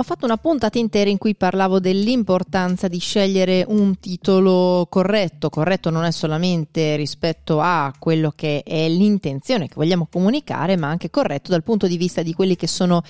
Ho fatto una puntata intera in cui parlavo dell'importanza di scegliere un titolo corretto. Corretto non è solamente rispetto a quello che è l'intenzione che vogliamo comunicare, ma anche corretto dal punto di vista di quelli che sono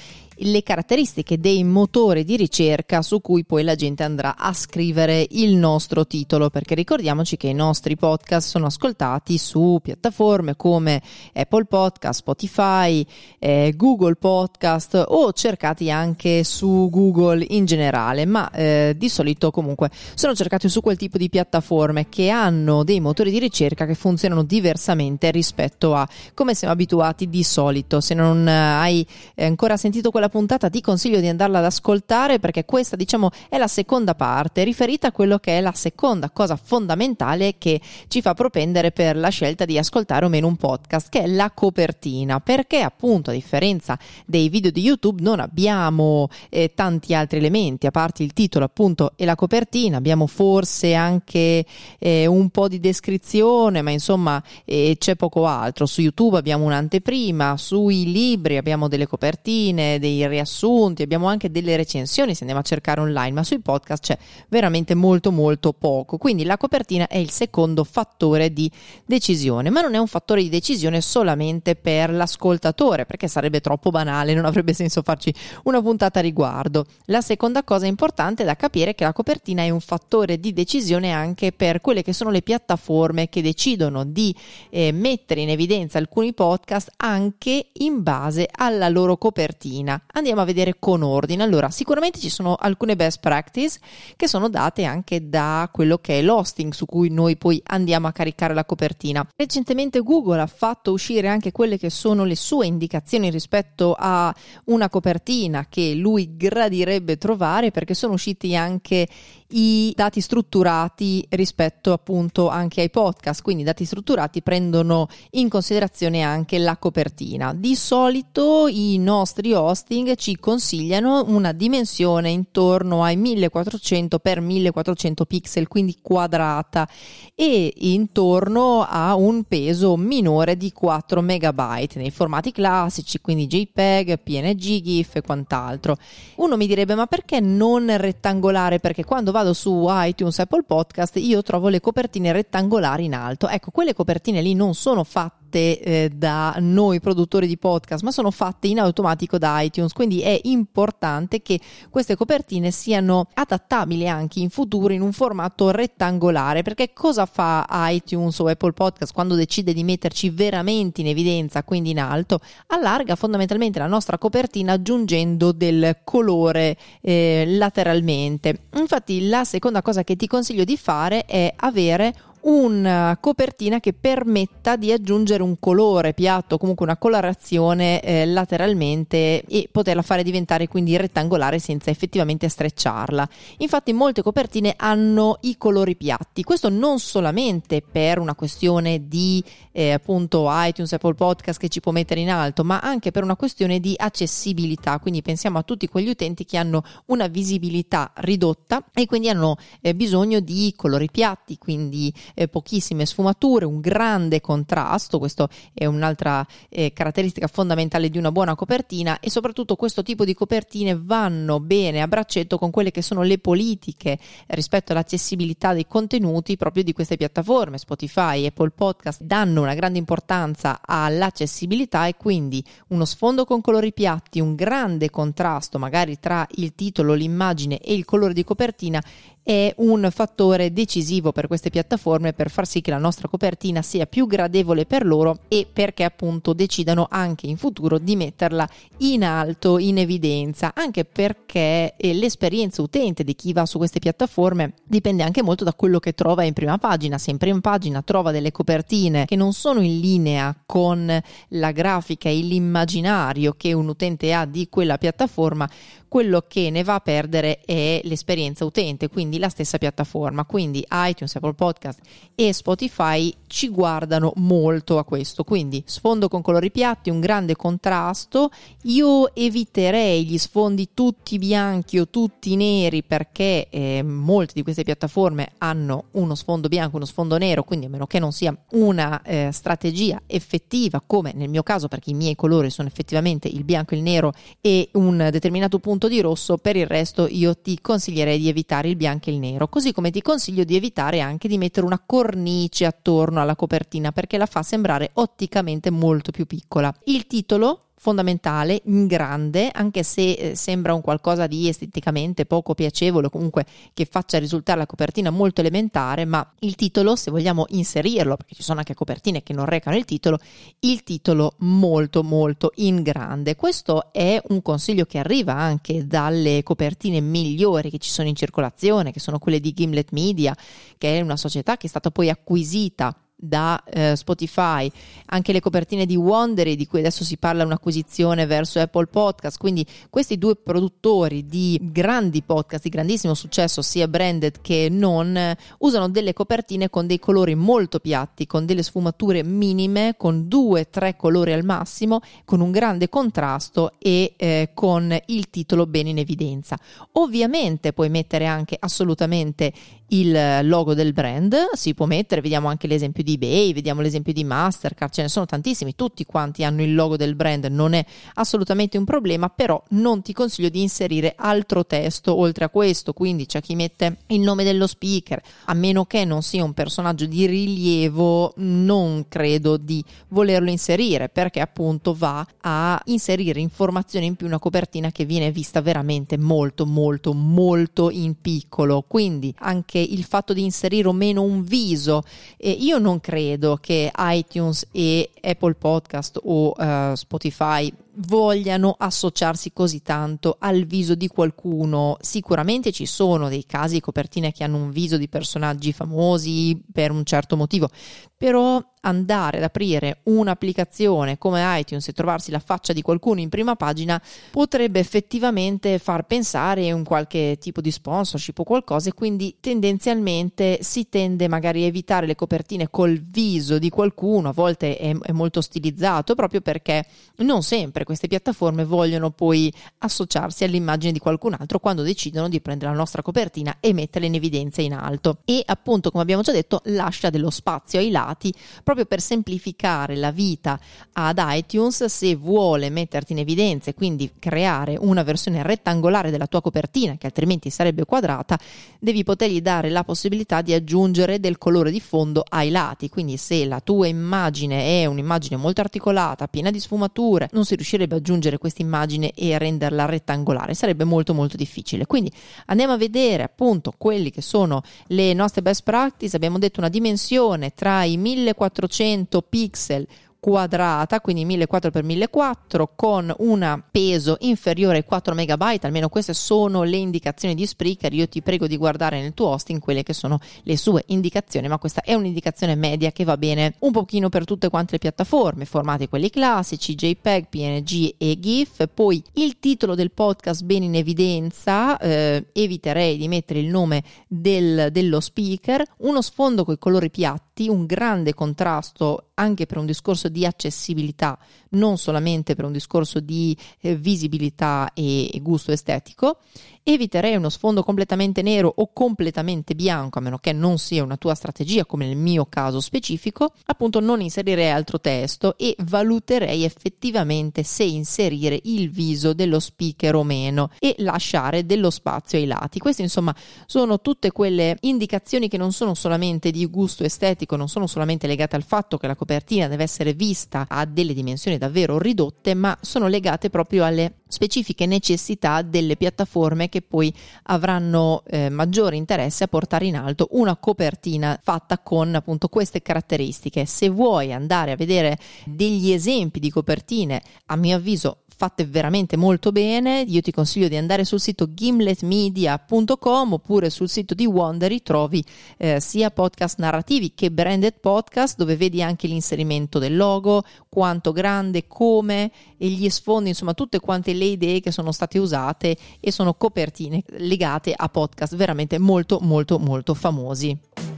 le caratteristiche dei motori di ricerca su cui poi la gente andrà a scrivere il nostro titolo, perché ricordiamoci che i nostri podcast sono ascoltati su piattaforme come Apple Podcast, Spotify, eh, Google Podcast o cercati anche su Google in generale, ma eh, di solito comunque sono cercati su quel tipo di piattaforme che hanno dei motori di ricerca che funzionano diversamente rispetto a come siamo abituati di solito. Se non hai ancora sentito quella puntata ti consiglio di andarla ad ascoltare perché questa diciamo è la seconda parte riferita a quello che è la seconda cosa fondamentale che ci fa propendere per la scelta di ascoltare o meno un podcast che è la copertina. Perché appunto a differenza dei video di YouTube non abbiamo eh, tanti altri elementi. A parte il titolo appunto e la copertina abbiamo forse anche eh, un po' di descrizione ma insomma eh, c'è poco altro. Su YouTube abbiamo un'anteprima sui libri abbiamo delle copertine dei riassunti, abbiamo anche delle recensioni se andiamo a cercare online, ma sui podcast c'è veramente molto molto poco. Quindi la copertina è il secondo fattore di decisione, ma non è un fattore di decisione solamente per l'ascoltatore, perché sarebbe troppo banale, non avrebbe senso farci una puntata a riguardo. La seconda cosa importante da capire è che la copertina è un fattore di decisione anche per quelle che sono le piattaforme che decidono di eh, mettere in evidenza alcuni podcast anche in base alla loro copertina andiamo a vedere con ordine. Allora, sicuramente ci sono alcune best practice che sono date anche da quello che è l'hosting su cui noi poi andiamo a caricare la copertina. Recentemente Google ha fatto uscire anche quelle che sono le sue indicazioni rispetto a una copertina che lui gradirebbe trovare perché sono usciti anche i dati strutturati rispetto appunto anche ai podcast, quindi i dati strutturati prendono in considerazione anche la copertina. Di solito i nostri hosting ci consigliano una dimensione intorno ai 1400 x 1400 pixel, quindi quadrata e intorno a un peso minore di 4 megabyte nei formati classici, quindi JPEG, PNG, GIF e quant'altro. Uno mi direbbe ma perché non rettangolare? Perché quando vado su iTunes, Apple Podcast, io trovo le copertine rettangolari in alto. Ecco, quelle copertine lì non sono fatte fatte eh, da noi produttori di podcast, ma sono fatte in automatico da iTunes, quindi è importante che queste copertine siano adattabili anche in futuro in un formato rettangolare, perché cosa fa iTunes o Apple Podcast quando decide di metterci veramente in evidenza, quindi in alto? Allarga fondamentalmente la nostra copertina aggiungendo del colore eh, lateralmente. Infatti la seconda cosa che ti consiglio di fare è avere una copertina che permetta di aggiungere un colore piatto, comunque una colorazione eh, lateralmente e poterla fare diventare quindi rettangolare senza effettivamente strecciarla. Infatti molte copertine hanno i colori piatti, questo non solamente per una questione di eh, appunto iTunes, Apple Podcast che ci può mettere in alto, ma anche per una questione di accessibilità, quindi pensiamo a tutti quegli utenti che hanno una visibilità ridotta e quindi hanno eh, bisogno di colori piatti, quindi eh, pochissime sfumature, un grande contrasto, questo è un'altra eh, caratteristica fondamentale di una buona copertina e soprattutto questo tipo di copertine vanno bene a braccetto con quelle che sono le politiche rispetto all'accessibilità dei contenuti proprio di queste piattaforme, Spotify, Apple Podcast danno una grande importanza all'accessibilità e quindi uno sfondo con colori piatti, un grande contrasto magari tra il titolo, l'immagine e il colore di copertina è un fattore decisivo per queste piattaforme per far sì che la nostra copertina sia più gradevole per loro e perché appunto decidano anche in futuro di metterla in alto, in evidenza, anche perché eh, l'esperienza utente di chi va su queste piattaforme dipende anche molto da quello che trova in prima pagina. Se in prima pagina trova delle copertine che non sono in linea con la grafica e l'immaginario che un utente ha di quella piattaforma, quello che ne va a perdere è l'esperienza utente, quindi la stessa piattaforma. Quindi iTunes, Apple Podcast e Spotify ci guardano molto a questo. Quindi sfondo con colori piatti, un grande contrasto. Io eviterei gli sfondi tutti bianchi o tutti neri perché eh, molte di queste piattaforme hanno uno sfondo bianco, uno sfondo nero, quindi a meno che non sia una eh, strategia effettiva, come nel mio caso, perché i miei colori sono effettivamente il bianco e il nero e un determinato punto punto di rosso, per il resto io ti consiglierei di evitare il bianco e il nero, così come ti consiglio di evitare anche di mettere una cornice attorno alla copertina perché la fa sembrare otticamente molto più piccola. Il titolo fondamentale in grande, anche se eh, sembra un qualcosa di esteticamente poco piacevole, comunque che faccia risultare la copertina molto elementare, ma il titolo, se vogliamo inserirlo, perché ci sono anche copertine che non recano il titolo, il titolo molto molto in grande. Questo è un consiglio che arriva anche dalle copertine migliori che ci sono in circolazione, che sono quelle di Gimlet Media, che è una società che è stata poi acquisita da eh, Spotify, anche le copertine di Wondery di cui adesso si parla un'acquisizione verso Apple Podcast, quindi questi due produttori di grandi podcast di grandissimo successo sia branded che non usano delle copertine con dei colori molto piatti, con delle sfumature minime, con due tre colori al massimo, con un grande contrasto e eh, con il titolo bene in evidenza. Ovviamente puoi mettere anche assolutamente il logo del brand, si può mettere, vediamo anche l'esempio di eBay, vediamo l'esempio di Mastercard, ce ne sono tantissimi, tutti quanti hanno il logo del brand, non è assolutamente un problema, però non ti consiglio di inserire altro testo oltre a questo, quindi c'è chi mette il nome dello speaker, a meno che non sia un personaggio di rilievo, non credo di volerlo inserire, perché appunto va a inserire informazioni in più una copertina che viene vista veramente molto molto molto in piccolo, quindi anche il fatto di inserire o meno un viso. Eh, io non credo che iTunes e Apple Podcast o uh, Spotify vogliano associarsi così tanto al viso di qualcuno. Sicuramente ci sono dei casi di copertine che hanno un viso di personaggi famosi per un certo motivo, però andare ad aprire un'applicazione come iTunes e trovarsi la faccia di qualcuno in prima pagina potrebbe effettivamente far pensare a un qualche tipo di sponsorship o qualcosa e quindi tendenzialmente si tende magari a evitare le copertine col viso di qualcuno, a volte è, è molto stilizzato proprio perché non sempre queste piattaforme vogliono poi associarsi all'immagine di qualcun altro quando decidono di prendere la nostra copertina e metterla in evidenza in alto. E appunto, come abbiamo già detto, lascia dello spazio ai lati proprio per semplificare la vita ad iTunes se vuole metterti in evidenza e quindi creare una versione rettangolare della tua copertina che altrimenti sarebbe quadrata, devi potergli dare la possibilità di aggiungere del colore di fondo ai lati. Quindi se la tua immagine è un'immagine molto articolata, piena di sfumature, non si riuscirebbe riuscirebbe ad aggiungere questa immagine e renderla rettangolare, sarebbe molto molto difficile. Quindi andiamo a vedere appunto quelli che sono le nostre best practice, abbiamo detto una dimensione tra i 1400 pixel quadrata, quindi 1400x1400 con un peso inferiore ai 4 MB, almeno queste sono le indicazioni di Spreaker. Io ti prego di guardare nel tuo hosting quelle che sono le sue indicazioni, ma questa è un'indicazione media che va bene un pochino per tutte quante le piattaforme, formati quelli classici, JPEG, PNG e GIF. Poi il titolo del podcast bene in evidenza, eh, eviterei di mettere il nome del, dello speaker, uno sfondo con i colori piatti, un grande contrasto anche per un discorso di accessibilità, non solamente per un discorso di eh, visibilità e, e gusto estetico eviterei uno sfondo completamente nero o completamente bianco, a meno che non sia una tua strategia, come nel mio caso specifico, appunto non inserirei altro testo e valuterei effettivamente se inserire il viso dello speaker o meno e lasciare dello spazio ai lati. Queste insomma sono tutte quelle indicazioni che non sono solamente di gusto estetico, non sono solamente legate al fatto che la copertina deve essere vista a delle dimensioni davvero ridotte, ma sono legate proprio alle specifiche necessità delle piattaforme che poi avranno eh, maggiore interesse a portare in alto una copertina fatta con appunto queste caratteristiche. Se vuoi andare a vedere degli esempi di copertine, a mio avviso fatte veramente molto bene. Io ti consiglio di andare sul sito gimletmedia.com oppure sul sito di Wondery trovi eh, sia podcast narrativi che branded podcast dove vedi anche l'inserimento del logo, quanto grande, come e gli sfondi, insomma tutte quante le idee che sono state usate e sono copertine legate a podcast veramente molto molto molto famosi.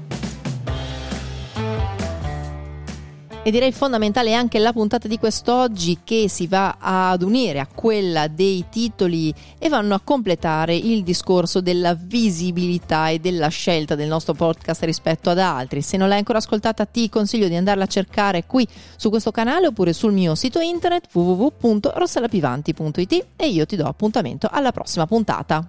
E direi fondamentale anche la puntata di quest'oggi che si va ad unire a quella dei titoli e vanno a completare il discorso della visibilità e della scelta del nostro podcast rispetto ad altri. Se non l'hai ancora ascoltata ti consiglio di andarla a cercare qui su questo canale oppure sul mio sito internet www.rossalapivanti.it e io ti do appuntamento alla prossima puntata.